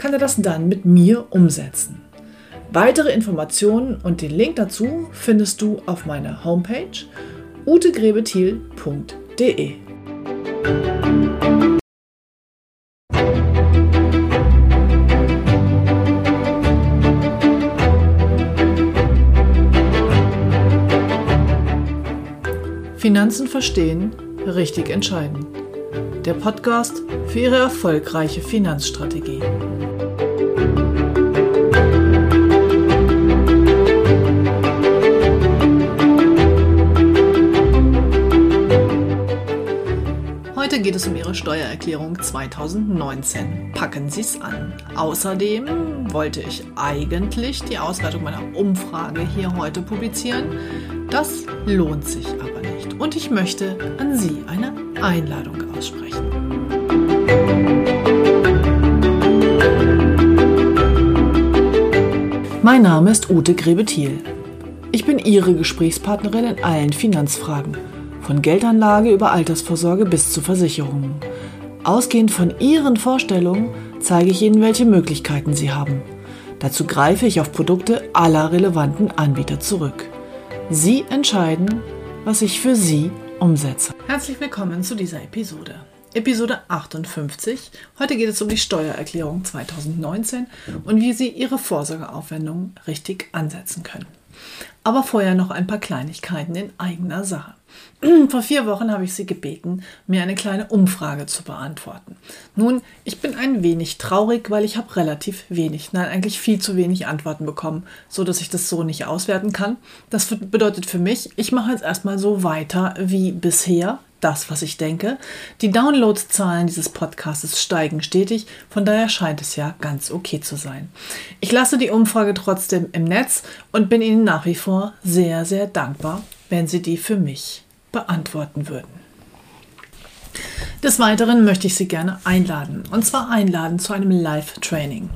kann er das dann mit mir umsetzen. Weitere Informationen und den Link dazu findest du auf meiner Homepage utegrebethiel.de. Finanzen verstehen, richtig entscheiden. Der Podcast für Ihre erfolgreiche Finanzstrategie. Geht es um Ihre Steuererklärung 2019. Packen Sie es an. Außerdem wollte ich eigentlich die Auswertung meiner Umfrage hier heute publizieren. Das lohnt sich aber nicht. Und ich möchte an Sie eine Einladung aussprechen. Mein Name ist Ute Grebethiel. Ich bin Ihre Gesprächspartnerin in allen Finanzfragen, von Geldanlage über Altersvorsorge bis zu Versicherungen. Ausgehend von Ihren Vorstellungen zeige ich Ihnen, welche Möglichkeiten Sie haben. Dazu greife ich auf Produkte aller relevanten Anbieter zurück. Sie entscheiden, was ich für Sie umsetze. Herzlich willkommen zu dieser Episode. Episode 58. Heute geht es um die Steuererklärung 2019 und wie Sie Ihre Vorsorgeaufwendungen richtig ansetzen können. Aber vorher noch ein paar Kleinigkeiten in eigener Sache. Vor vier Wochen habe ich Sie gebeten, mir eine kleine Umfrage zu beantworten. Nun, ich bin ein wenig traurig, weil ich habe relativ wenig, nein, eigentlich viel zu wenig Antworten bekommen, so dass ich das so nicht auswerten kann. Das bedeutet für mich, ich mache jetzt erstmal so weiter wie bisher, das, was ich denke. Die Downloadzahlen dieses Podcasts steigen stetig, von daher scheint es ja ganz okay zu sein. Ich lasse die Umfrage trotzdem im Netz und bin Ihnen nach wie vor sehr, sehr dankbar, wenn Sie die für mich beantworten würden. Des Weiteren möchte ich Sie gerne einladen. Und zwar einladen zu einem Live-Training.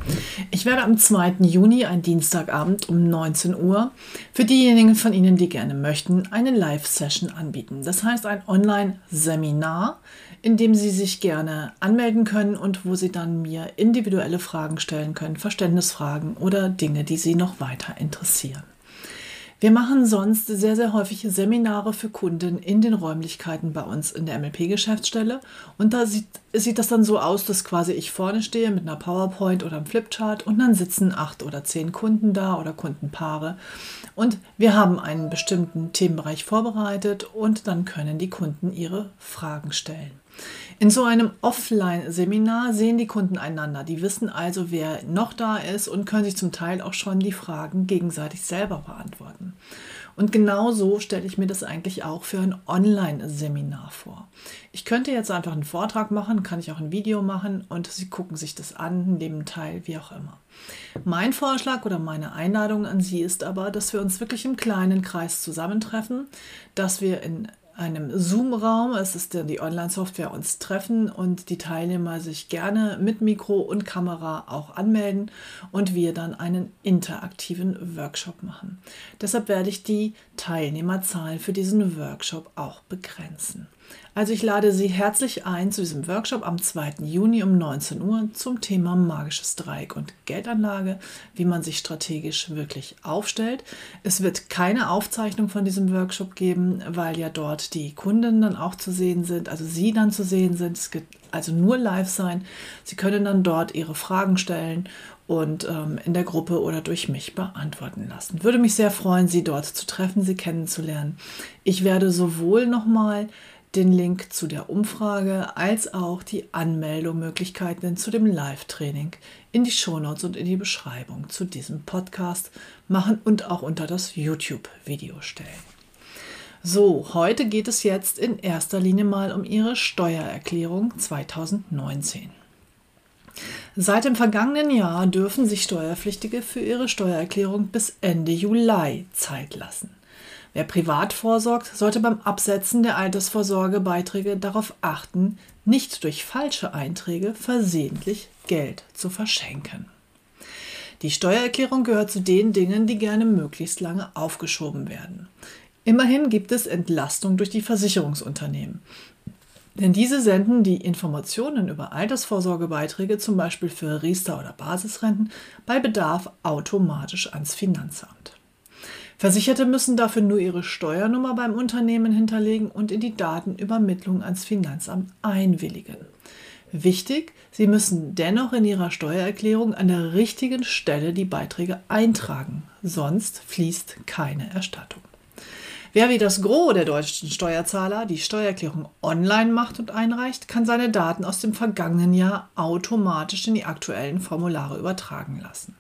Ich werde am 2. Juni, ein Dienstagabend um 19 Uhr, für diejenigen von Ihnen, die gerne möchten, eine Live-Session anbieten. Das heißt ein Online-Seminar, in dem Sie sich gerne anmelden können und wo Sie dann mir individuelle Fragen stellen können, Verständnisfragen oder Dinge, die Sie noch weiter interessieren. Wir machen sonst sehr, sehr häufig Seminare für Kunden in den Räumlichkeiten bei uns in der MLP-Geschäftsstelle. Und da sieht, sieht das dann so aus, dass quasi ich vorne stehe mit einer PowerPoint oder einem Flipchart und dann sitzen acht oder zehn Kunden da oder Kundenpaare. Und wir haben einen bestimmten Themenbereich vorbereitet und dann können die Kunden ihre Fragen stellen. In so einem Offline-Seminar sehen die Kunden einander. Die wissen also, wer noch da ist und können sich zum Teil auch schon die Fragen gegenseitig selber beantworten. Und genau so stelle ich mir das eigentlich auch für ein Online-Seminar vor. Ich könnte jetzt einfach einen Vortrag machen, kann ich auch ein Video machen und Sie gucken sich das an, nehmen teil, wie auch immer. Mein Vorschlag oder meine Einladung an Sie ist aber, dass wir uns wirklich im kleinen Kreis zusammentreffen, dass wir in einem Zoom-Raum, es ist die Online-Software, uns treffen und die Teilnehmer sich gerne mit Mikro und Kamera auch anmelden und wir dann einen interaktiven Workshop machen. Deshalb werde ich die Teilnehmerzahl für diesen Workshop auch begrenzen. Also ich lade Sie herzlich ein zu diesem Workshop am 2. Juni um 19 Uhr zum Thema magisches Dreieck und Geldanlage, wie man sich strategisch wirklich aufstellt. Es wird keine Aufzeichnung von diesem Workshop geben, weil ja dort die Kunden dann auch zu sehen sind, also Sie dann zu sehen sind. Es wird also nur live sein. Sie können dann dort Ihre Fragen stellen und ähm, in der Gruppe oder durch mich beantworten lassen. Würde mich sehr freuen, Sie dort zu treffen, Sie kennenzulernen. Ich werde sowohl nochmal den Link zu der Umfrage als auch die Anmeldemöglichkeiten zu dem Live-Training in die Shownotes und in die Beschreibung zu diesem Podcast machen und auch unter das YouTube-Video stellen. So, heute geht es jetzt in erster Linie mal um Ihre Steuererklärung 2019. Seit dem vergangenen Jahr dürfen sich Steuerpflichtige für ihre Steuererklärung bis Ende Juli Zeit lassen. Wer privat vorsorgt, sollte beim Absetzen der Altersvorsorgebeiträge darauf achten, nicht durch falsche Einträge versehentlich Geld zu verschenken. Die Steuererklärung gehört zu den Dingen, die gerne möglichst lange aufgeschoben werden. Immerhin gibt es Entlastung durch die Versicherungsunternehmen. Denn diese senden die Informationen über Altersvorsorgebeiträge, zum Beispiel für Riester oder Basisrenten, bei Bedarf automatisch ans Finanzamt. Versicherte müssen dafür nur ihre Steuernummer beim Unternehmen hinterlegen und in die Datenübermittlung ans Finanzamt einwilligen. Wichtig, Sie müssen dennoch in Ihrer Steuererklärung an der richtigen Stelle die Beiträge eintragen, sonst fließt keine Erstattung. Wer wie das Gros der deutschen Steuerzahler die Steuererklärung online macht und einreicht, kann seine Daten aus dem vergangenen Jahr automatisch in die aktuellen Formulare übertragen lassen.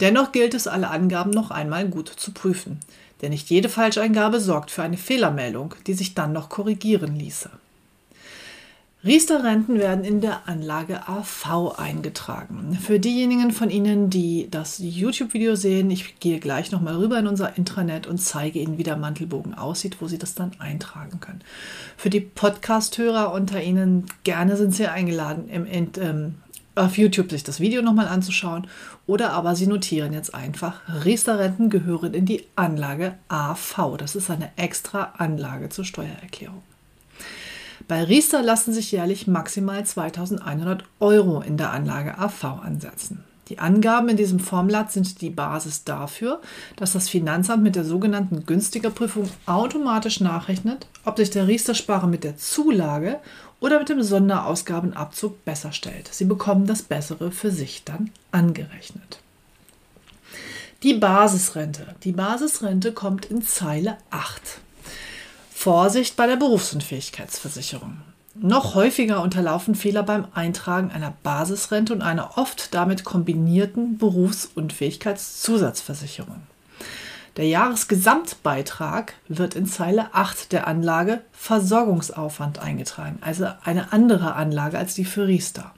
Dennoch gilt es, alle Angaben noch einmal gut zu prüfen, denn nicht jede Falscheingabe sorgt für eine Fehlermeldung, die sich dann noch korrigieren ließe. Riester-Renten werden in der Anlage AV eingetragen. Für diejenigen von Ihnen, die das YouTube-Video sehen, ich gehe gleich nochmal rüber in unser Intranet und zeige Ihnen, wie der Mantelbogen aussieht, wo Sie das dann eintragen können. Für die Podcast-Hörer unter Ihnen, gerne sind Sie eingeladen, im, ähm, auf YouTube sich das Video nochmal anzuschauen oder aber Sie notieren jetzt einfach, Riester-Renten gehören in die Anlage AV. Das ist eine extra Anlage zur Steuererklärung. Bei Riester lassen sich jährlich maximal 2100 Euro in der Anlage AV ansetzen. Die Angaben in diesem Formblatt sind die Basis dafür, dass das Finanzamt mit der sogenannten günstiger Prüfung automatisch nachrechnet, ob sich der Riester-Sparer mit der Zulage oder mit dem Sonderausgabenabzug besser stellt. Sie bekommen das Bessere für sich dann angerechnet. Die Basisrente. Die Basisrente kommt in Zeile 8. Vorsicht bei der Berufsunfähigkeitsversicherung. Noch häufiger unterlaufen Fehler beim Eintragen einer Basisrente und einer oft damit kombinierten Berufsunfähigkeitszusatzversicherung. Der Jahresgesamtbeitrag wird in Zeile 8 der Anlage Versorgungsaufwand eingetragen, also eine andere Anlage als die für Riester.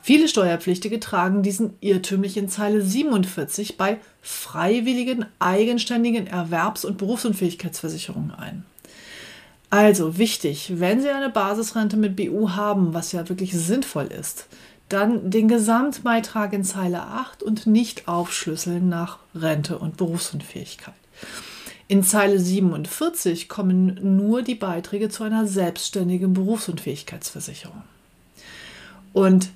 Viele Steuerpflichtige tragen diesen irrtümlich in Zeile 47 bei freiwilligen eigenständigen Erwerbs- und Berufsunfähigkeitsversicherungen ein. Also wichtig, wenn Sie eine Basisrente mit BU haben, was ja wirklich sinnvoll ist, dann den Gesamtbeitrag in Zeile 8 und nicht aufschlüsseln nach Rente und Berufsunfähigkeit. In Zeile 47 kommen nur die Beiträge zu einer selbstständigen Berufsunfähigkeitsversicherung. Und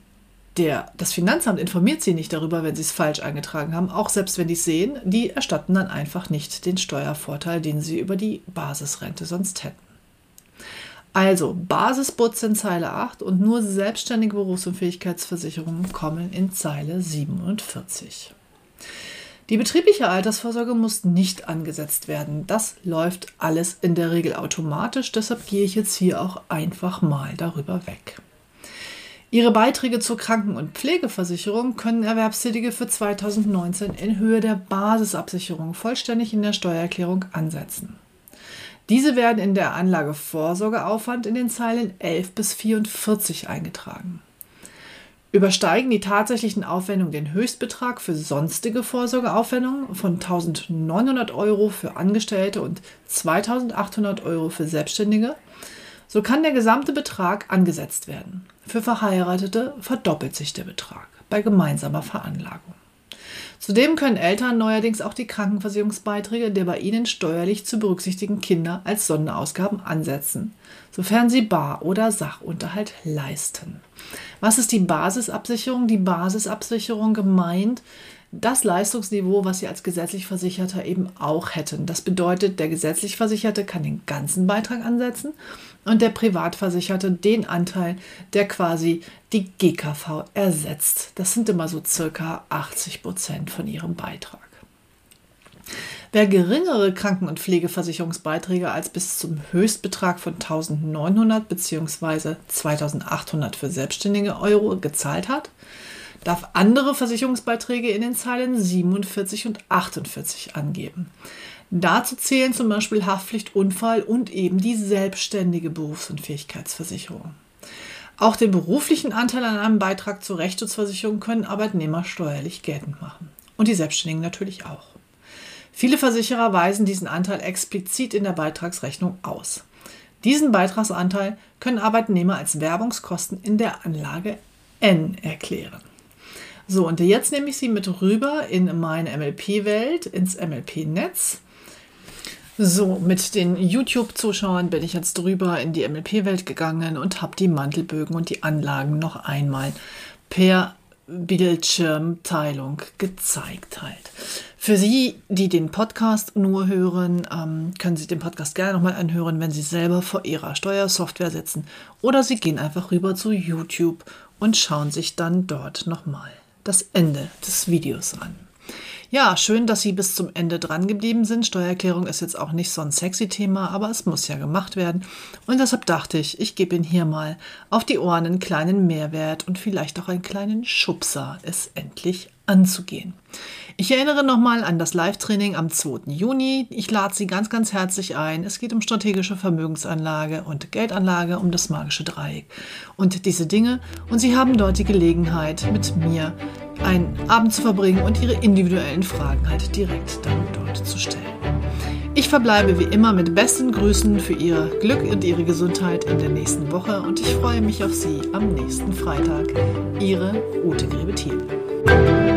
der, das Finanzamt informiert Sie nicht darüber, wenn Sie es falsch eingetragen haben, auch selbst wenn die es sehen, die erstatten dann einfach nicht den Steuervorteil, den Sie über die Basisrente sonst hätten. Also Basisputz in Zeile 8 und nur selbstständige Berufsunfähigkeitsversicherungen kommen in Zeile 47. Die betriebliche Altersvorsorge muss nicht angesetzt werden. Das läuft alles in der Regel automatisch, deshalb gehe ich jetzt hier auch einfach mal darüber weg. Ihre Beiträge zur Kranken- und Pflegeversicherung können Erwerbstätige für 2019 in Höhe der Basisabsicherung vollständig in der Steuererklärung ansetzen. Diese werden in der Anlage Vorsorgeaufwand in den Zeilen 11 bis 44 eingetragen. Übersteigen die tatsächlichen Aufwendungen den Höchstbetrag für sonstige Vorsorgeaufwendungen von 1900 Euro für Angestellte und 2800 Euro für Selbstständige, so kann der gesamte Betrag angesetzt werden. Für Verheiratete verdoppelt sich der Betrag bei gemeinsamer Veranlagung. Zudem können Eltern neuerdings auch die Krankenversicherungsbeiträge der bei ihnen steuerlich zu berücksichtigen Kinder als Sonderausgaben ansetzen, sofern sie Bar- oder Sachunterhalt leisten. Was ist die Basisabsicherung? Die Basisabsicherung gemeint das Leistungsniveau, was sie als gesetzlich Versicherter eben auch hätten. Das bedeutet, der gesetzlich Versicherte kann den ganzen Beitrag ansetzen und der Privatversicherte den Anteil, der quasi die GKV ersetzt. Das sind immer so circa 80 Prozent von ihrem Beitrag. Wer geringere Kranken- und Pflegeversicherungsbeiträge als bis zum Höchstbetrag von 1900 bzw. 2800 für selbstständige Euro gezahlt hat, darf andere Versicherungsbeiträge in den Zeilen 47 und 48 angeben. Dazu zählen zum Beispiel Haftpflicht, Unfall und eben die selbstständige Berufsunfähigkeitsversicherung. Auch den beruflichen Anteil an einem Beitrag zur Rechtsschutzversicherung können Arbeitnehmer steuerlich geltend machen. Und die Selbstständigen natürlich auch. Viele Versicherer weisen diesen Anteil explizit in der Beitragsrechnung aus. Diesen Beitragsanteil können Arbeitnehmer als Werbungskosten in der Anlage N erklären. So, und jetzt nehme ich Sie mit rüber in meine MLP-Welt, ins MLP-Netz. So, mit den YouTube-Zuschauern bin ich jetzt drüber in die MLP-Welt gegangen und habe die Mantelbögen und die Anlagen noch einmal per Bildschirmteilung gezeigt halt. Für Sie, die den Podcast nur hören, ähm, können Sie den Podcast gerne nochmal anhören, wenn Sie selber vor Ihrer Steuersoftware sitzen. Oder Sie gehen einfach rüber zu YouTube und schauen sich dann dort nochmal das Ende des Videos an. Ja, schön, dass Sie bis zum Ende dran geblieben sind. Steuererklärung ist jetzt auch nicht so ein sexy Thema, aber es muss ja gemacht werden. Und deshalb dachte ich, ich gebe Ihnen hier mal auf die Ohren einen kleinen Mehrwert und vielleicht auch einen kleinen Schubser, es endlich anzugehen. Ich erinnere nochmal an das Live-Training am 2. Juni. Ich lade Sie ganz, ganz herzlich ein. Es geht um strategische Vermögensanlage und Geldanlage, um das magische Dreieck und diese Dinge. Und Sie haben dort die Gelegenheit, mit mir einen Abend zu verbringen und Ihre individuellen Fragen halt direkt dann dort zu stellen. Ich verbleibe wie immer mit besten Grüßen für Ihr Glück und Ihre Gesundheit in der nächsten Woche und ich freue mich auf Sie am nächsten Freitag. Ihre Ute Grebe-Thiel.